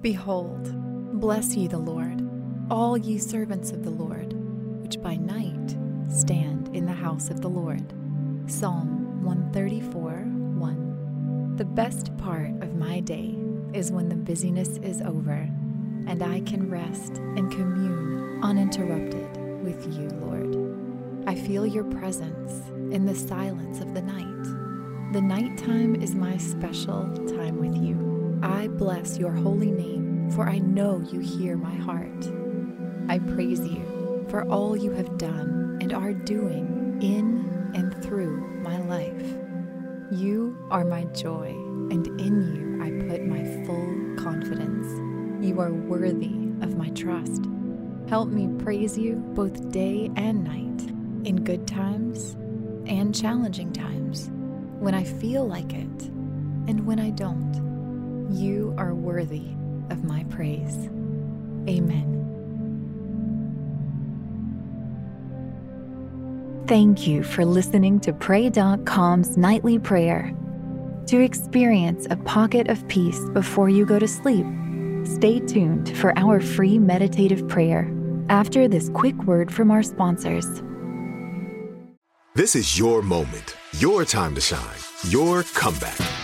Behold, bless ye the Lord, all ye servants of the Lord, which by night stand in the house of the Lord. Psalm 134 1. The best part of my day is when the busyness is over and I can rest and commune uninterrupted with you, Lord. I feel your presence in the silence of the night. The nighttime is my special time with you. I bless your holy name, for I know you hear my heart. I praise you for all you have done and are doing in and through my life. You are my joy, and in you I put my full confidence. You are worthy of my trust. Help me praise you both day and night, in good times and challenging times, when I feel like it and when I don't. You are worthy of my praise. Amen. Thank you for listening to Pray.com's nightly prayer. To experience a pocket of peace before you go to sleep, stay tuned for our free meditative prayer after this quick word from our sponsors. This is your moment, your time to shine, your comeback.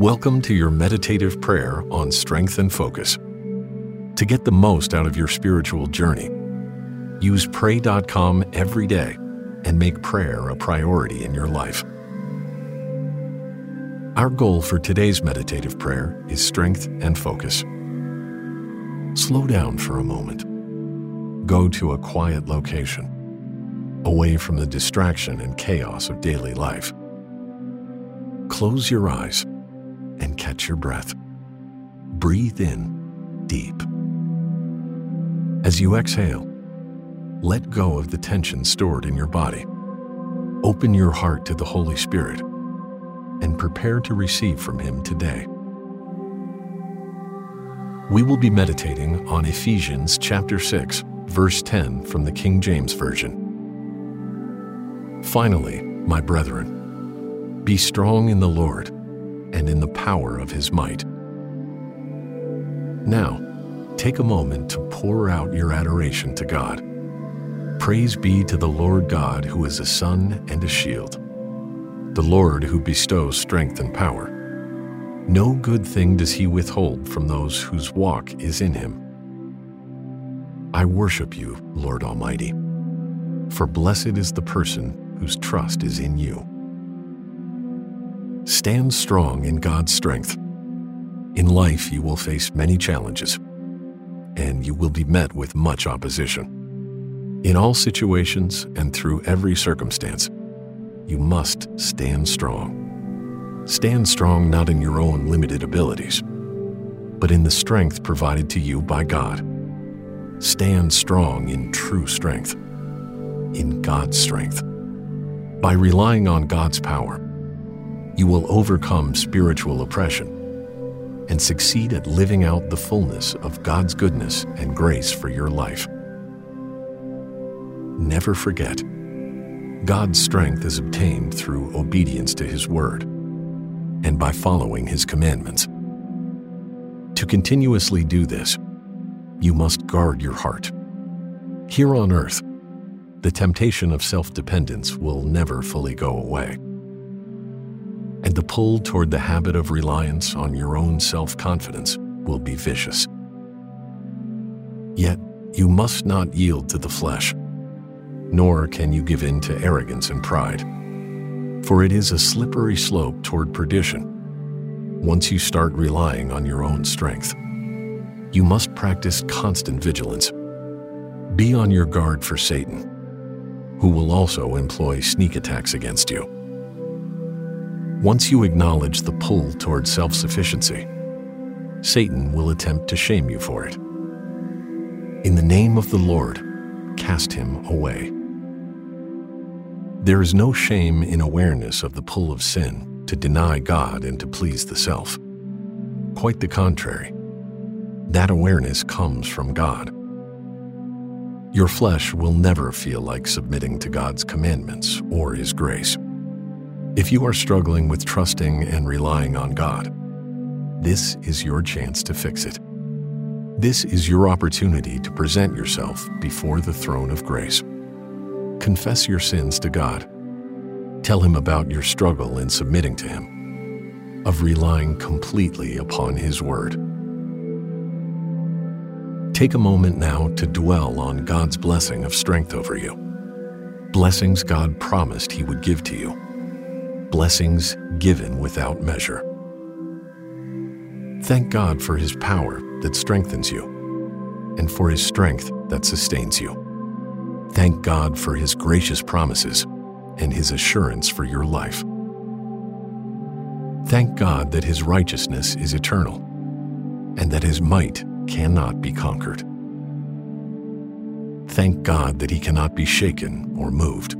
Welcome to your meditative prayer on strength and focus. To get the most out of your spiritual journey, use pray.com every day and make prayer a priority in your life. Our goal for today's meditative prayer is strength and focus. Slow down for a moment. Go to a quiet location, away from the distraction and chaos of daily life. Close your eyes and catch your breath. Breathe in deep. As you exhale, let go of the tension stored in your body. Open your heart to the Holy Spirit and prepare to receive from Him today. We will be meditating on Ephesians chapter 6, verse 10 from the King James Version. Finally, my brethren, be strong in the Lord and in the power of his might. Now, take a moment to pour out your adoration to God. Praise be to the Lord God, who is a sun and a shield, the Lord who bestows strength and power. No good thing does he withhold from those whose walk is in him. I worship you, Lord Almighty, for blessed is the person whose trust is in you. Stand strong in God's strength. In life, you will face many challenges, and you will be met with much opposition. In all situations and through every circumstance, you must stand strong. Stand strong not in your own limited abilities, but in the strength provided to you by God. Stand strong in true strength, in God's strength. By relying on God's power, you will overcome spiritual oppression and succeed at living out the fullness of God's goodness and grace for your life never forget God's strength is obtained through obedience to His Word and by following His commandments. To continuously do this, you must guard your heart. Here on earth, the temptation of self dependence will never fully go away. And the pull toward the habit of reliance on your own self confidence will be vicious. Yet, you must not yield to the flesh nor can you give in to arrogance and pride. For it is a slippery slope toward perdition once you start relying on your own strength. You must practice constant vigilance. Be on your guard for Satan, who will also employ sneak attacks against you. Once you acknowledge the pull toward self sufficiency, Satan will attempt to shame you for it. In the name of the Lord, cast him away. There is no shame in awareness of the pull of sin to deny God and to please the self. Quite the contrary. That awareness comes from God. Your flesh will never feel like submitting to God's commandments or His grace. If you are struggling with trusting and relying on God, this is your chance to fix it. This is your opportunity to present yourself before the throne of grace confess your sins to God. Tell Him about your struggle in submitting to Him, of relying completely upon His Word. Take a moment now to dwell on God's blessing of strength over you. Blessings God promised He would give to you. Blessings given without measure. Thank God for His power that strengthens you and for His strength that sustains you. Thank God for His gracious promises and His assurance for your life. Thank God that His righteousness is eternal and that His might cannot be conquered. Thank God that He cannot be shaken or moved,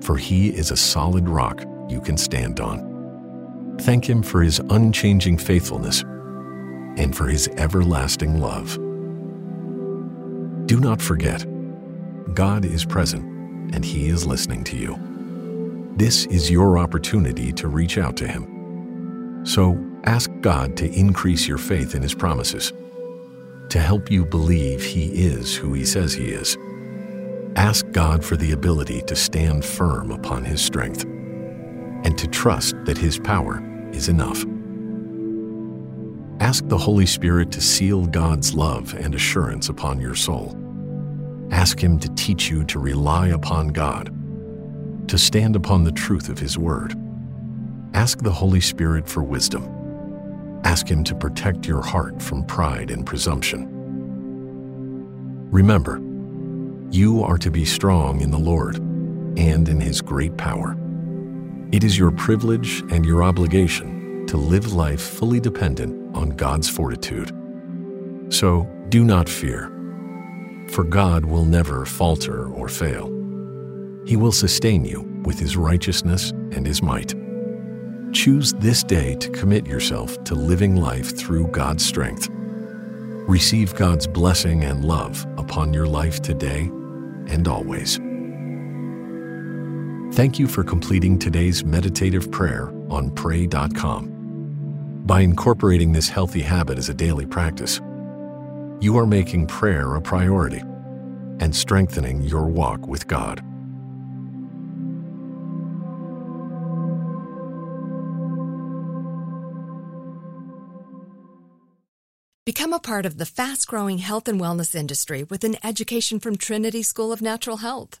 for He is a solid rock you can stand on. Thank Him for His unchanging faithfulness and for His everlasting love. Do not forget, God is present and He is listening to you. This is your opportunity to reach out to Him. So ask God to increase your faith in His promises, to help you believe He is who He says He is. Ask God for the ability to stand firm upon His strength and to trust that His power is enough. Ask the Holy Spirit to seal God's love and assurance upon your soul Ask Him to teach you to rely upon God, to stand upon the truth of His Word. Ask the Holy Spirit for wisdom. Ask Him to protect your heart from pride and presumption. Remember, you are to be strong in the Lord and in His great power. It is your privilege and your obligation to live life fully dependent on God's fortitude. So do not fear for God will never falter or fail. He will sustain you with His righteousness and His might. Choose this day to commit yourself to living life through God's strength. Receive God's blessing and love upon your life today and always. Thank you for completing today's meditative prayer on Pray.com. By incorporating this healthy habit as a daily practice, you are making prayer a priority and strengthening your walk with God. Become a part of the fast growing health and wellness industry with an education from Trinity School of Natural Health.